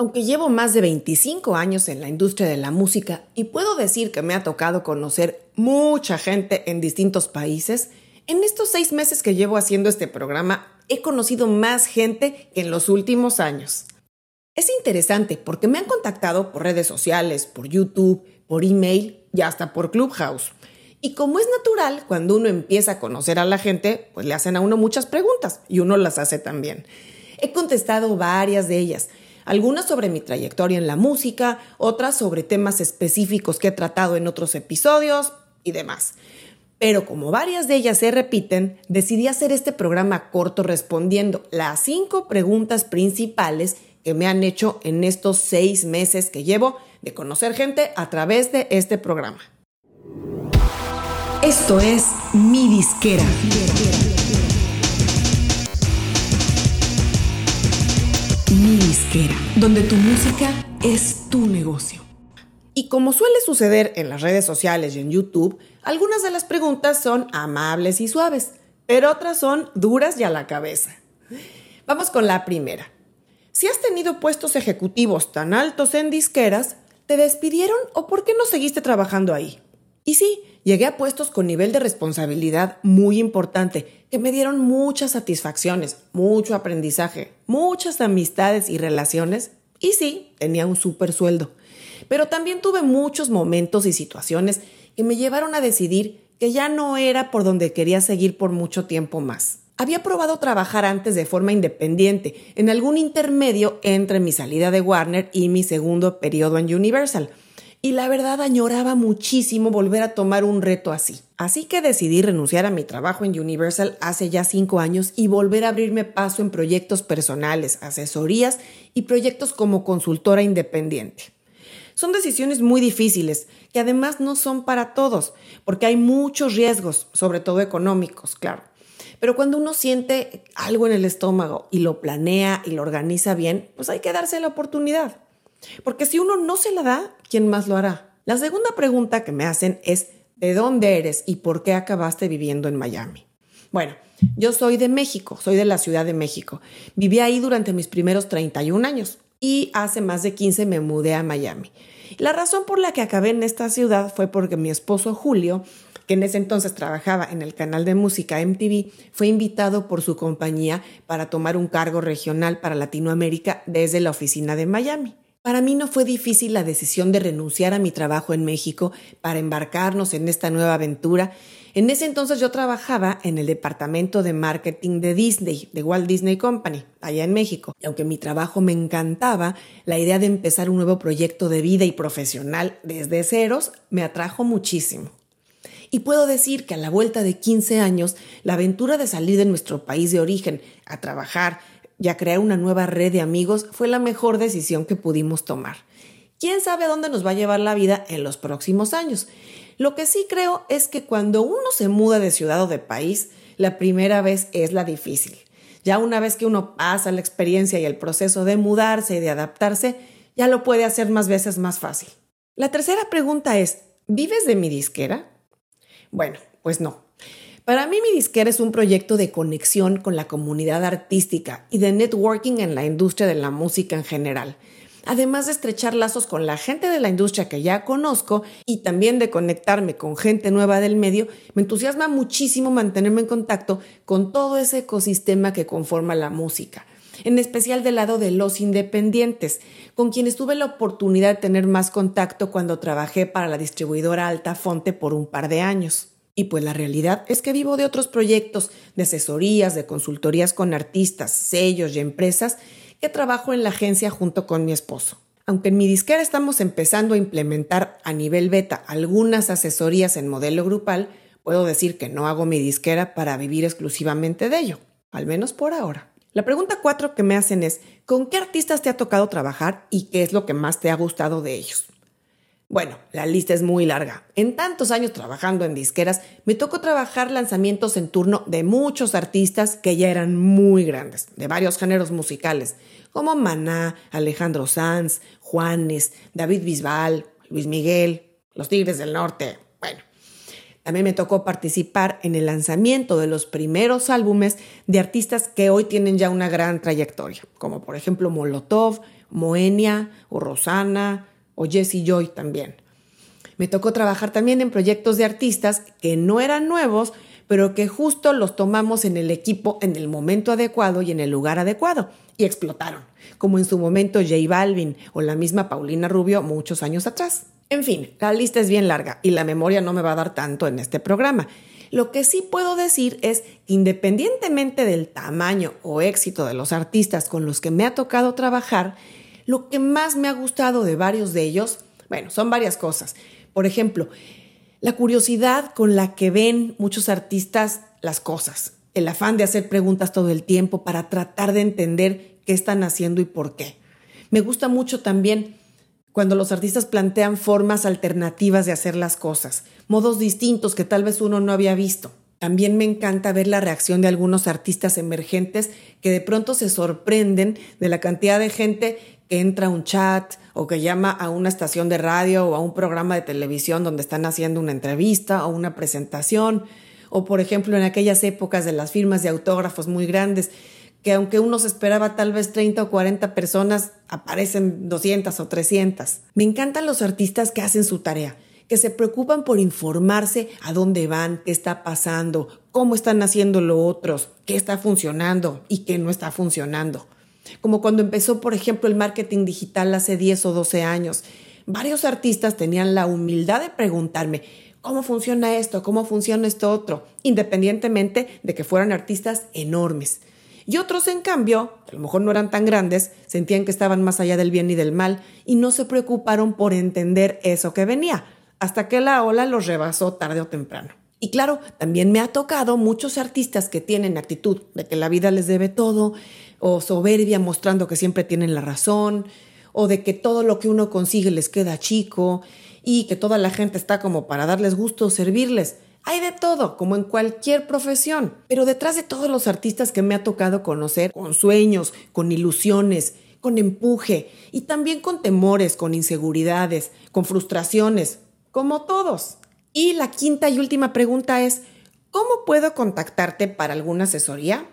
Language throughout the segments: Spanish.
Aunque llevo más de 25 años en la industria de la música y puedo decir que me ha tocado conocer mucha gente en distintos países, en estos seis meses que llevo haciendo este programa he conocido más gente que en los últimos años. Es interesante porque me han contactado por redes sociales, por YouTube, por email y hasta por Clubhouse. Y como es natural, cuando uno empieza a conocer a la gente, pues le hacen a uno muchas preguntas y uno las hace también. He contestado varias de ellas algunas sobre mi trayectoria en la música, otras sobre temas específicos que he tratado en otros episodios y demás. Pero como varias de ellas se repiten, decidí hacer este programa corto respondiendo las cinco preguntas principales que me han hecho en estos seis meses que llevo de conocer gente a través de este programa. Esto es Mi Disquera. Donde tu música es tu negocio. Y como suele suceder en las redes sociales y en YouTube, algunas de las preguntas son amables y suaves, pero otras son duras y a la cabeza. Vamos con la primera. Si has tenido puestos ejecutivos tan altos en disqueras, ¿te despidieron o por qué no seguiste trabajando ahí? Y sí, llegué a puestos con nivel de responsabilidad muy importante, que me dieron muchas satisfacciones, mucho aprendizaje, muchas amistades y relaciones. Y sí, tenía un súper sueldo. Pero también tuve muchos momentos y situaciones que me llevaron a decidir que ya no era por donde quería seguir por mucho tiempo más. Había probado trabajar antes de forma independiente, en algún intermedio entre mi salida de Warner y mi segundo periodo en Universal y la verdad añoraba muchísimo volver a tomar un reto así. Así que decidí renunciar a mi trabajo en Universal hace ya cinco años y volver a abrirme paso en proyectos personales, asesorías y proyectos como consultora independiente. Son decisiones muy difíciles, que además no son para todos, porque hay muchos riesgos, sobre todo económicos, claro. Pero cuando uno siente algo en el estómago y lo planea y lo organiza bien, pues hay que darse la oportunidad. Porque si uno no se la da, ¿quién más lo hará? La segunda pregunta que me hacen es, ¿de dónde eres y por qué acabaste viviendo en Miami? Bueno, yo soy de México, soy de la Ciudad de México. Viví ahí durante mis primeros 31 años y hace más de 15 me mudé a Miami. La razón por la que acabé en esta ciudad fue porque mi esposo Julio, que en ese entonces trabajaba en el canal de música MTV, fue invitado por su compañía para tomar un cargo regional para Latinoamérica desde la oficina de Miami. Para mí no fue difícil la decisión de renunciar a mi trabajo en México para embarcarnos en esta nueva aventura. En ese entonces yo trabajaba en el departamento de marketing de Disney, de Walt Disney Company, allá en México. Y aunque mi trabajo me encantaba, la idea de empezar un nuevo proyecto de vida y profesional desde ceros me atrajo muchísimo. Y puedo decir que a la vuelta de 15 años, la aventura de salir de nuestro país de origen a trabajar y a crear una nueva red de amigos fue la mejor decisión que pudimos tomar. ¿Quién sabe a dónde nos va a llevar la vida en los próximos años? Lo que sí creo es que cuando uno se muda de ciudad o de país, la primera vez es la difícil. Ya una vez que uno pasa la experiencia y el proceso de mudarse y de adaptarse, ya lo puede hacer más veces más fácil. La tercera pregunta es, ¿vives de mi disquera? Bueno, pues no. Para mí mi disquera es un proyecto de conexión con la comunidad artística y de networking en la industria de la música en general. Además de estrechar lazos con la gente de la industria que ya conozco y también de conectarme con gente nueva del medio, me entusiasma muchísimo mantenerme en contacto con todo ese ecosistema que conforma la música en especial del lado de los independientes, con quienes tuve la oportunidad de tener más contacto cuando trabajé para la distribuidora Altafonte por un par de años. Y pues la realidad es que vivo de otros proyectos, de asesorías, de consultorías con artistas, sellos y empresas que trabajo en la agencia junto con mi esposo. Aunque en mi disquera estamos empezando a implementar a nivel beta algunas asesorías en modelo grupal, puedo decir que no hago mi disquera para vivir exclusivamente de ello, al menos por ahora. La pregunta cuatro que me hacen es, ¿con qué artistas te ha tocado trabajar y qué es lo que más te ha gustado de ellos? Bueno, la lista es muy larga. En tantos años trabajando en disqueras, me tocó trabajar lanzamientos en turno de muchos artistas que ya eran muy grandes, de varios géneros musicales, como Maná, Alejandro Sanz, Juanes, David Bisbal, Luis Miguel, Los Tigres del Norte. Bueno, también me tocó participar en el lanzamiento de los primeros álbumes de artistas que hoy tienen ya una gran trayectoria, como por ejemplo Molotov, Moenia o Rosana o Jessie Joy también. Me tocó trabajar también en proyectos de artistas que no eran nuevos, pero que justo los tomamos en el equipo en el momento adecuado y en el lugar adecuado y explotaron, como en su momento J Balvin o la misma Paulina Rubio muchos años atrás. En fin, la lista es bien larga y la memoria no me va a dar tanto en este programa. Lo que sí puedo decir es que independientemente del tamaño o éxito de los artistas con los que me ha tocado trabajar, lo que más me ha gustado de varios de ellos, bueno, son varias cosas. Por ejemplo, la curiosidad con la que ven muchos artistas las cosas, el afán de hacer preguntas todo el tiempo para tratar de entender qué están haciendo y por qué. Me gusta mucho también cuando los artistas plantean formas alternativas de hacer las cosas, modos distintos que tal vez uno no había visto. También me encanta ver la reacción de algunos artistas emergentes que de pronto se sorprenden de la cantidad de gente entra a un chat o que llama a una estación de radio o a un programa de televisión donde están haciendo una entrevista o una presentación. O por ejemplo en aquellas épocas de las firmas de autógrafos muy grandes que aunque uno se esperaba tal vez 30 o 40 personas, aparecen 200 o 300. Me encantan los artistas que hacen su tarea, que se preocupan por informarse a dónde van, qué está pasando, cómo están haciendo lo otros, qué está funcionando y qué no está funcionando. Como cuando empezó, por ejemplo, el marketing digital hace 10 o 12 años. Varios artistas tenían la humildad de preguntarme, ¿cómo funciona esto? ¿Cómo funciona esto otro? Independientemente de que fueran artistas enormes. Y otros, en cambio, que a lo mejor no eran tan grandes, sentían que estaban más allá del bien y del mal y no se preocuparon por entender eso que venía, hasta que la ola los rebasó tarde o temprano. Y claro, también me ha tocado muchos artistas que tienen actitud de que la vida les debe todo, o soberbia mostrando que siempre tienen la razón, o de que todo lo que uno consigue les queda chico, y que toda la gente está como para darles gusto o servirles. Hay de todo, como en cualquier profesión, pero detrás de todos los artistas que me ha tocado conocer, con sueños, con ilusiones, con empuje y también con temores, con inseguridades, con frustraciones, como todos. Y la quinta y última pregunta es, ¿cómo puedo contactarte para alguna asesoría?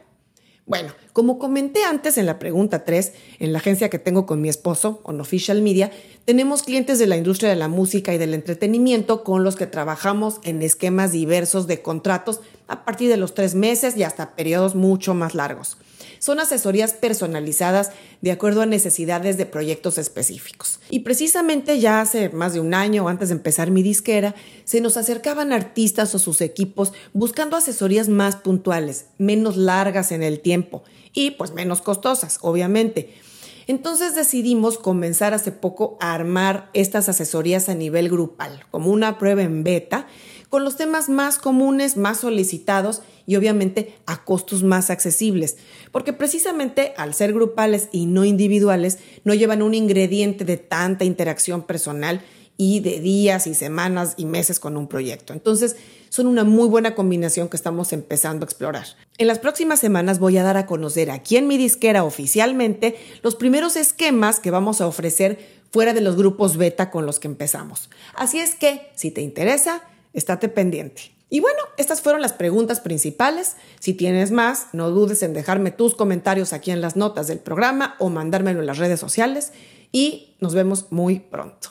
Bueno, como comenté antes en la pregunta 3, en la agencia que tengo con mi esposo, On Official Media, tenemos clientes de la industria de la música y del entretenimiento con los que trabajamos en esquemas diversos de contratos a partir de los tres meses y hasta periodos mucho más largos. Son asesorías personalizadas de acuerdo a necesidades de proyectos específicos. Y precisamente ya hace más de un año, antes de empezar mi disquera, se nos acercaban artistas o sus equipos buscando asesorías más puntuales, menos largas en el tiempo y pues menos costosas, obviamente entonces decidimos comenzar hace poco a armar estas asesorías a nivel grupal, como una prueba en beta, con los temas más comunes, más solicitados y obviamente a costos más accesibles, porque precisamente al ser grupales y no individuales, no llevan un ingrediente de tanta interacción personal y de días y semanas y meses con un proyecto. Entonces, son una muy buena combinación que estamos empezando a explorar. En las próximas semanas voy a dar a conocer aquí en mi disquera oficialmente los primeros esquemas que vamos a ofrecer fuera de los grupos beta con los que empezamos. Así es que, si te interesa, estate pendiente. Y bueno, estas fueron las preguntas principales. Si tienes más, no dudes en dejarme tus comentarios aquí en las notas del programa o mandármelo en las redes sociales y nos vemos muy pronto.